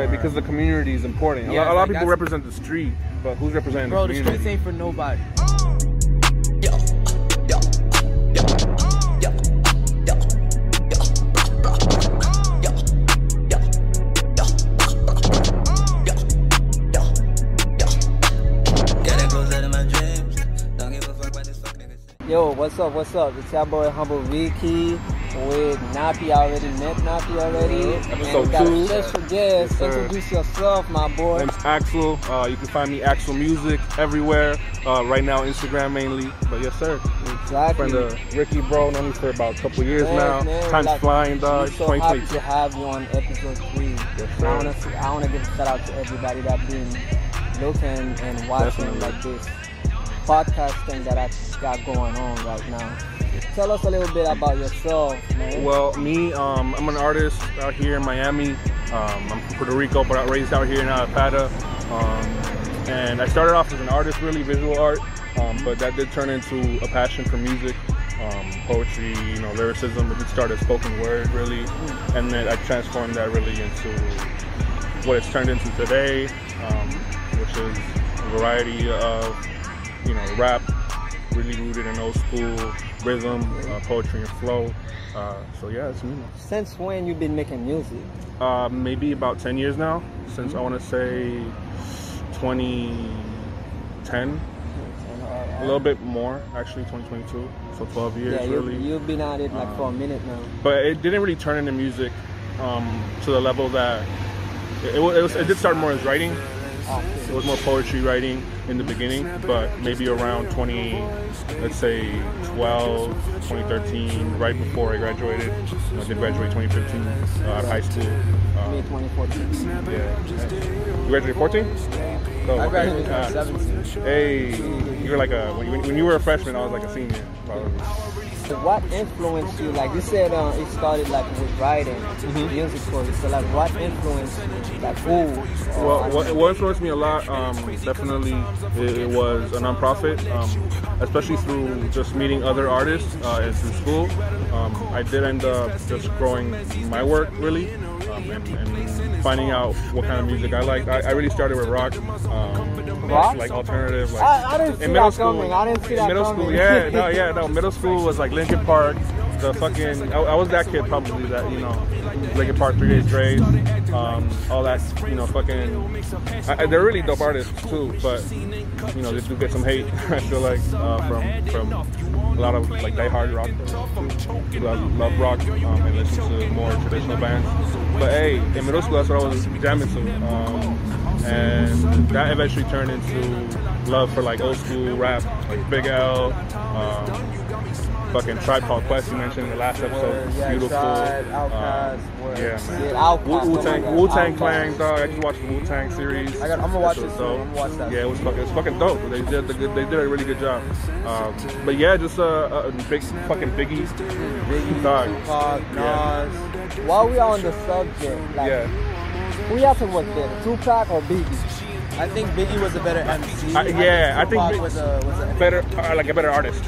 Right, because the community is important. Yeah, a lot, a lot of people represent the street, but who's representing Bro, the community? Bro, the community? streets ain't for nobody. Yo, what's up? What's up? It's your boy Humble Ricky with Nappy. Already met Nappy already. Episode two. special guest. sir. Introduce yourself, my boy. My name's Axel. Uh, you can find me Axel Music everywhere. Uh, right now, Instagram mainly. But yes, sir. Exactly. Friend of Ricky, bro. Known me for about a couple years Man, now. man, Time's like, flying, dog. we're so happy to have you on episode three. Yes, sir. I want to I want to give a shout out to everybody that been looking and watching Definitely. like this podcast thing that I got going on right now. Tell us a little bit about yourself, man. Well, me, um, I'm an artist out here in Miami. Um, I'm from Puerto Rico, but I raised out here in Allapattah. Um, and I started off as an artist, really visual art, um, but that did turn into a passion for music, um, poetry, you know, lyricism. It started start spoken word, really, and then I transformed that really into what it's turned into today, um, which is a variety of, you know, rap, really rooted in old school rhythm, uh, poetry, and flow. Uh, so yeah, it's me. Since when you've been making music? Uh, maybe about 10 years now, since I want to say 2010, a little bit more actually, 2022. So 12 years Yeah, you, really. you've been at it like for a minute now. but it didn't really turn into music um, to the level that it, it, was, it did start more as writing. It was more poetry writing in the beginning, but maybe around 20, let's say 12, 2013, right before I graduated. I did graduate 2015 uh, out of high school. May Uh, 2014. yeah. You graduated 14? Oh, I okay. graduated Uh, 17. Hey, you were like a when you, when you were a freshman, I was like a senior. Probably. So what influenced you? Like you said, uh, it started like with writing Mm-hmm. music for you. So like, what influenced you? Like who? Well, don't what, what influenced me a lot, um, definitely, it, it was a nonprofit, um, especially through just meeting other artists uh, and through school. Um, I did end up just growing my work really, um, and, and finding out what kind of music I like. I, I really started with rock, um, Rock? like alternative. Like, I- I didn't see in middle that school, coming. I didn't see that middle coming. school, yeah, no, yeah, no. Middle school was like Linkin Park, the fucking. I, I was that kid probably that you know, Linkin Park, Three Days Grace, um, all that, you know, fucking. I, they're really dope artists too, but you know, they do get some hate. I feel like uh, from from a lot of like diehard rock love, love rock um, and listen to more traditional bands. But hey, in middle school, that's what I was jamming to, um, and that eventually turned into love for like old school rap, like Big L. Um, Fucking Tribe Called Quest you mentioned in the last episode. Yeah, Beautiful. Tribe, Um, yeah, man. Wu Tang, Wu Tang. Clan, dog. I just watched the Wu Tang series. I got- I'ma watch That it shit was soon. dope. I'ma watch that Yeah, it was fucking, it's fucking dope. They did, the good, they did a really good job. Um, but yeah, just a, a big fucking Biggie, Biggie, dog. Tupac, Yeah. Nas. While we are on the subject, like Yeah, who y'all think was better, Tupac or Biggie? I think Biggie was a better MC. I- yeah, I think Tupac Big- was a was a better, uh, like a better artist.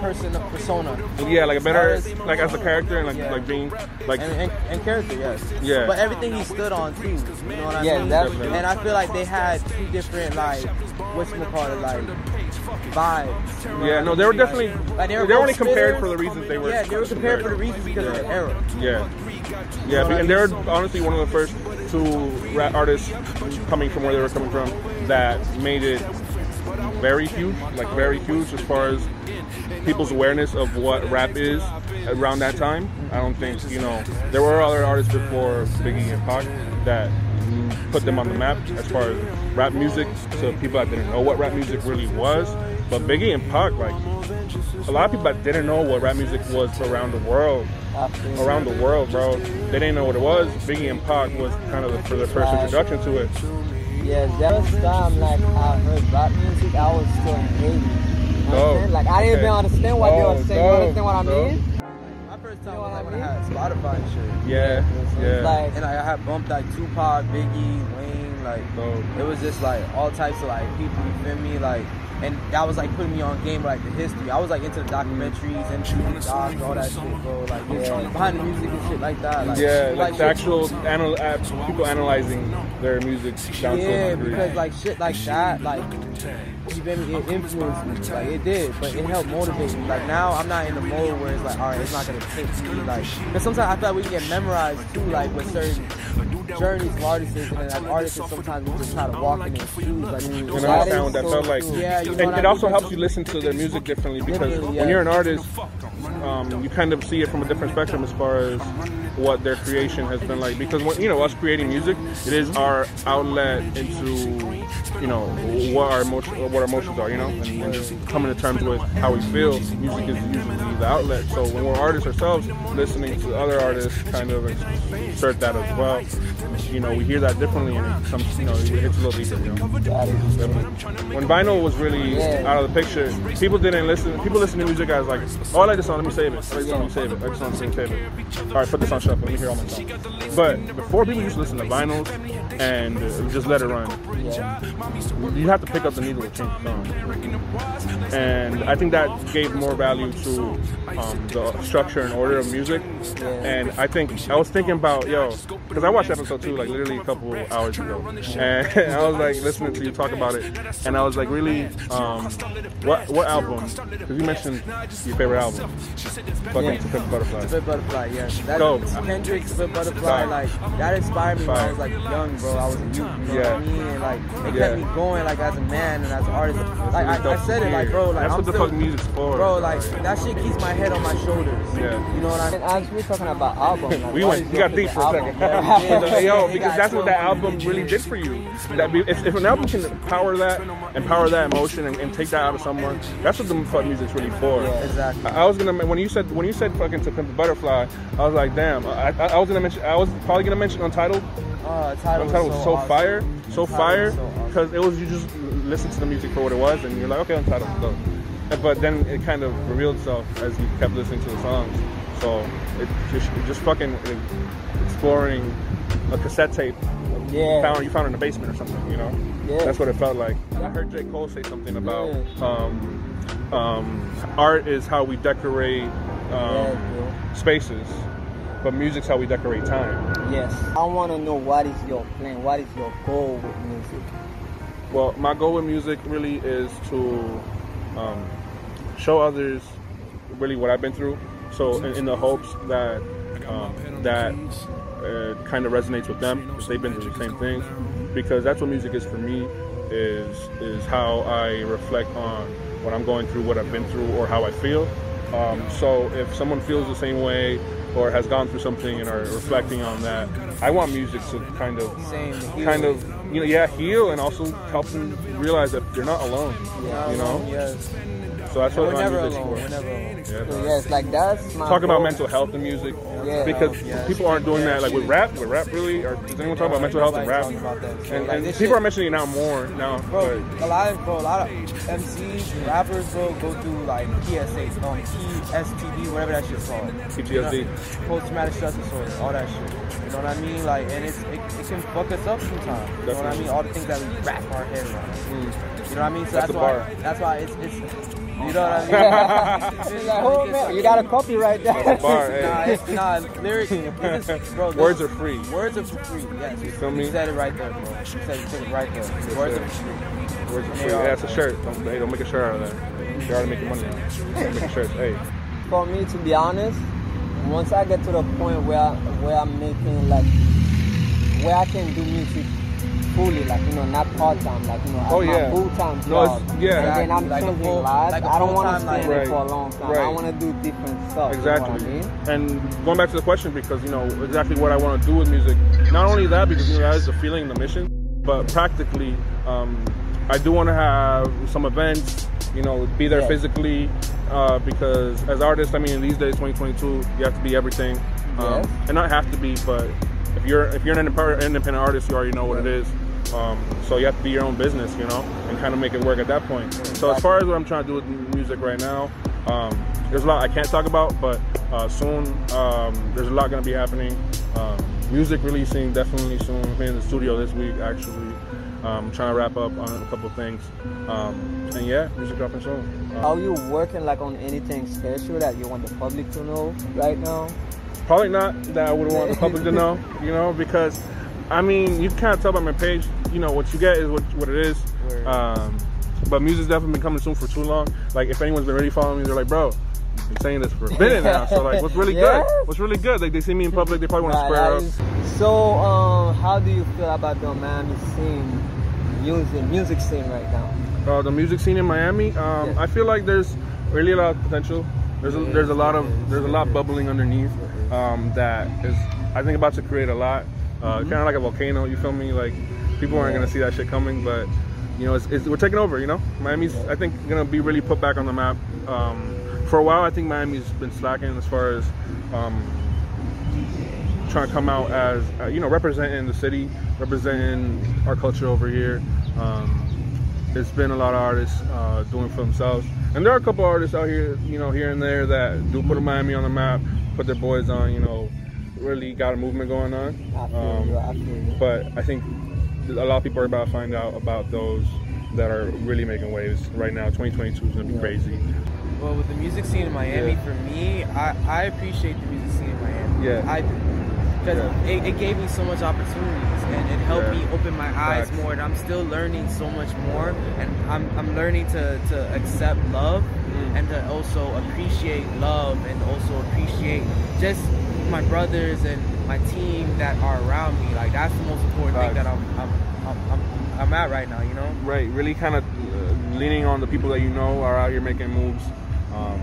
person persona Yeah, like a better, Artist. like as a character and like Yeah. like being like and, and, and character, yes. Yeah. But everything he stood on too. You know what I Yeah, mean? definitely. And I feel like they had two different like what's the it called like vibes. yeah, no, they were definitely Like, they were were only compared for the reasons they were. Yeah, they were compared for the reasons because of the era. Yeah. Yeah, and they're honestly one of the first two rap artists coming from where they were coming from that made it very huge, like very huge as far as people's awareness of what rap is around that time. I don't think, you know, there were other artists before Biggie and Pac that put them on the map as far as rap music so people that didn't know what rap music really was. But Biggie and Pac, like, a lot of people that didn't know what rap music was around the world around the world, bro. They didn't know what it was. Biggie and Pac was kind of the, for their first introduction to it. Yeah, that was time like I heard rap music, I was still in Haiti. You know what I'm Dope. saying? Like I didn't even understand what they Oh, were saying. You understand what I mean? You know was I like when mean? I had Spotify and shit. Yeah, So yeah. Like And like, I had bumped like Tupac, Biggie, Wayne, like Dope. it was just like all types of like people, you feel me? Like and that was like putting me on game like the history. I was like into the documentaries and the docs, all that shit, bro. Like Yeah. behind the music and shit like that. Like, Yeah, like the actual anal- uh, people analyzing their music down Yeah, a because like shit like that, like me, it influenced me. Like it did, but it helped motivate me. Like now I'm not in the mode where it's like, all right, it's not gonna take me. Like, because sometimes I feel like we can get memorized too, like with certain journeys of artists, and then like artists sometimes we just try to walk in their shoes. Like, and I what that so felt like. Yeah, you know and it also mean? helps you listen to their music differently because Differently, when you're an artist, um, you kind of see it from a different spectrum as far as what their creation has been like. Because when, you know, us creating music, it is our outlet into you know what our emotion, what our emotions are, you know, and, and just coming to terms with how we feel. Music is usually the outlet. So when we're artists ourselves, listening to other artists kind of insert that as well. You know, we hear that differently, and it comes, you know, it hits a little deeper. You know. When vinyl was really out of the picture, people didn't listen. People listen to music as like, oh, I like this song, let me save it. I like this song, let me save it. I like this song, let me save it. All right, put this on shuffle. Let me hear all my songs. But before, people used to listen to vinyls and just let it run. yeah. You have to pick up the needle to change the song. And I think that gave more value to um, the structure and order of music. And I think I was thinking about yo, because I watched episode two like literally a couple hours ago, and I was like listening to you talk about it, and I was like really, um, what what album? Because you mentioned your favorite album, fucking Yeah. Pimp Butterfly. Butterfly, yes. That Dope. Kendrick's Pimp Butterfly, Fire. like that inspired me when I was like young, bro. I was a youth, you know what Yeah. I mean? And, like Yeah. Kept me going, like as a man and as an artist. Like I, I said it, like bro, like that's I'm what the still, fuck music's for. bro, like that shit keeps my head on my shoulders. Yeah. You know what I mean? As we're talking about album, like, We went, is we got deep for a album? second. Yeah, we. Yo, because that's what that album really did for you. That be, if, if an album can power that, empower that emotion, and, and take that out of someone, that's what the fuck music's really for. Yeah. Exactly. I I was gonna when you said when you said fucking to pimp a butterfly, I was like, damn. I, I, I was gonna mention. I was probably gonna mention Untitled. Oh, the title, Untitled was so awesome. fire, so The title fire, so awesome. Because it was you just listen to the music for what it was, and you're like, okay, Untitled, go. But then it kind of revealed itself as you kept listening to the songs. So it just, it just fucking exploring a cassette tape. Yeah. You found you found in the basement or something, you know. Yeah. That's what it felt like. I heard J Cole say something about um, um, art is how we decorate um, Yeah, spaces, but music's how we decorate time. Yes. I want to know what is your plan? What is your goal with music? Well, my goal with music really is to um, show others really what I've been through. So, in, in the hopes that um, that uh, kind of resonates with them if they've been through the same things, because that's what music is for me. Is is how I reflect on what I'm going through, what I've been through, or how I feel. Um, so, if someone feels the same way or has gone through something and are reflecting on that, I want music to kind of kind of you know yeah heal and also help them realize that they're not alone you know? Yes. So that's We're what my never music's alone. for We're yeah, So yes, like that's my talk about mental health in music Yeah. because Yeah. people aren't doing that like with rap with rap really or does anyone talk about mental health in rap that. and, Like, and people shit- are mentioning it now more now Bro, but a lot of bro, a lot of MCs, rappers, bro, go through like PSAs, um, PSTD, whatever that shit's called. PTSD Post traumatic stress disorder, all that shit. You know what I mean? Like, and it's it, it can fuck us up sometimes. You know what I mean? All the things that we wrap our head around. Mm. You know what I mean? So That's that's, why. That's why it's it's. You know what I mean? It's like, oh man, you got a copyright there. Bar, hey. Nah, it's nah. Lyrics, it is, bro. words are free Words are free. Yes, you feel me? said it right there, bro. You said you said it right there. Words sir. are for free. words are free are. yeah it's a shirt don't, hey, don't make a shirt out of that they're already making money now make shirts hey For me, to be honest, once I get to the point where where I'm making like where I can do music fully, like you know, not part time, like you know, Oh, as yeah. my full time No, job. it's- yeah. And then I'm Like a changing full- lives. like a I don't want to full-time stay life. in it for a long time. Right. I want to do different stuff. Exactly. You know what I mean? And going back to the question, because you know exactly what I want to do with music. Not only that, because you know that is the feeling, the mission, but practically, um, I do want to have some events. You know, be there Yeah. physically, uh, because as artists, I mean, these days, 2022, you have to be everything, um, Yes. and not have to be, but if you're if you're an independent artist, you already know what it is. Um, so you have to be your own business, you know, and kind of make it work at that point. So as far as what I'm trying to do with music right now, um, there's a lot I can't talk about, but uh, soon um, there's a lot going to be happening. Um, music releasing definitely soon. I'm in the studio this week actually. Um, trying to wrap up on a couple things. Um, and yeah, music dropping soon. Uh, Are you working like on anything special that you want the public to know right now? Probably not that I would want the public to know, you know, because I mean, you can kind of tell by my page, you know, what you get is what, what it is. Um, but music's definitely been coming soon for too long. Like, if anyone's been really following me, they're like, bro, you've been saying this for a minute now. So, like, what's really Yeah. good? What's really good? Like, they see me in public, they probably want to square up. So, um, how do you feel about the Miami scene, music, music scene right now? uh, the music scene in Miami. Um, Yeah. I feel like there's really a lot of potential. There's a, there's a lot of there's a lot bubbling underneath um, that is I think about to create a lot. Uh, Kind of like a volcano. You feel me? Like people aren't gonna see that shit coming, but you know it's, it's, we're taking over. You know, Miami's I think gonna be really put back on the map. Um, for a while, I think Miami's been slacking as far as um, trying to come out as uh, you know representing the city, representing our culture over here. Um, there's been a lot of artists uh, doing for themselves, and there are a couple artists out here, you know, here and there that do put Miami on the map, put their boys on, you know, really got a movement going on. Um, you, I feel you. but I think a lot of people are about to find out about those that are really making waves right now. 2022 is gonna be Yeah. crazy. Well, with the music scene in Miami, Yeah. for me, I, I appreciate the music scene in Miami. Yeah. I. Because Yeah. it, it gave me so much opportunities and it helped Yeah. me open my eyes Facts. more. And I'm still learning so much more. And I'm, I'm learning to, to accept love Mm. and to also appreciate love and also appreciate just my brothers and my team that are around me. Like, that's the most important thing that I'm, I'm, I'm, I'm, I'm at right now, you know? Right, really kind of uh, leaning on the people that you know are out here making moves, um,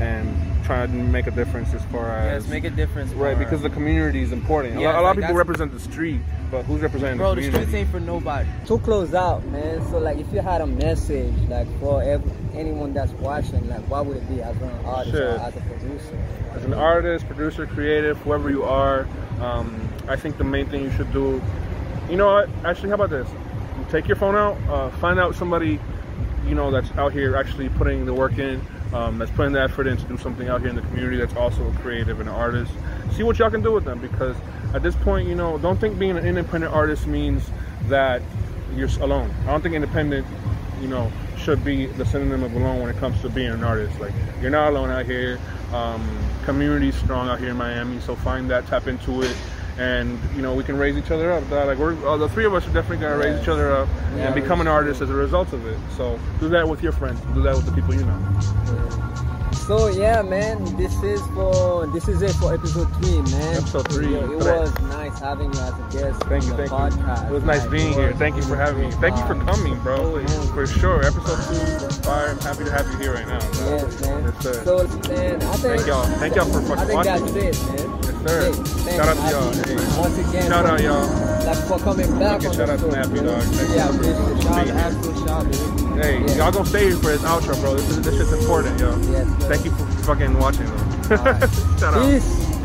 and trying to make a difference as far as Yes, make a difference. right because the community is important. A Yeah, lot, a lot of people represent the street, but who's representing Bro, the the streets ain't for nobody. To close out, man. So, like, if you had a message, like, for every, anyone that's watching, like, what would it be as an artist or as a producer? as an artist, producer, creative, whoever you are, um, I think the main thing you should do, you know what? Actually, how about this? You take your phone out, uh, find out somebody, you know, that's out here actually putting the work in, um, that's putting the effort in to do something out here in the community that's also a creative and an artist. See what y'all can do with them because at this point, you know, don't think being an independent artist means that you're alone. I don't think independent, you know, should be the synonym of alone when it comes to being an artist. Like you're not alone out here. Um, community's strong out here in Miami, so find that, tap into it, and you know we can raise each other up. Like we're uh, the three of us are definitely gonna raise each other up Yeah, and become an artist as a result of it. So do that with your friends. Do that with the people you know. So yeah, man, this is for this is it for episode three, man. Episode three. It, it was nice having you as a guest. Thank on you, the thank podcast. you. It was nice Like, being it here. Thank you for having me. Thank you for coming, bro. For sure. Episode two was fire. I'm happy to have you here right now. Bro. Yes, man. Yes, sir. So, man, I think Thank y'all. Thank y'all for fucking I think watching. that's it, man. Sir. Hey, Shout out to y'all. Hey. Once again, Shout out, y'all. Like for coming back on shout out to Nappy, dog. Thank Yeah, man. Shout out, absolute shout, man. Hey, Yeah. y'all gonna stay here for this outro, bro. This is this shit's important, yo. Yes, sir. Thank you for fucking watching, though. Alright. Shout out. Peace.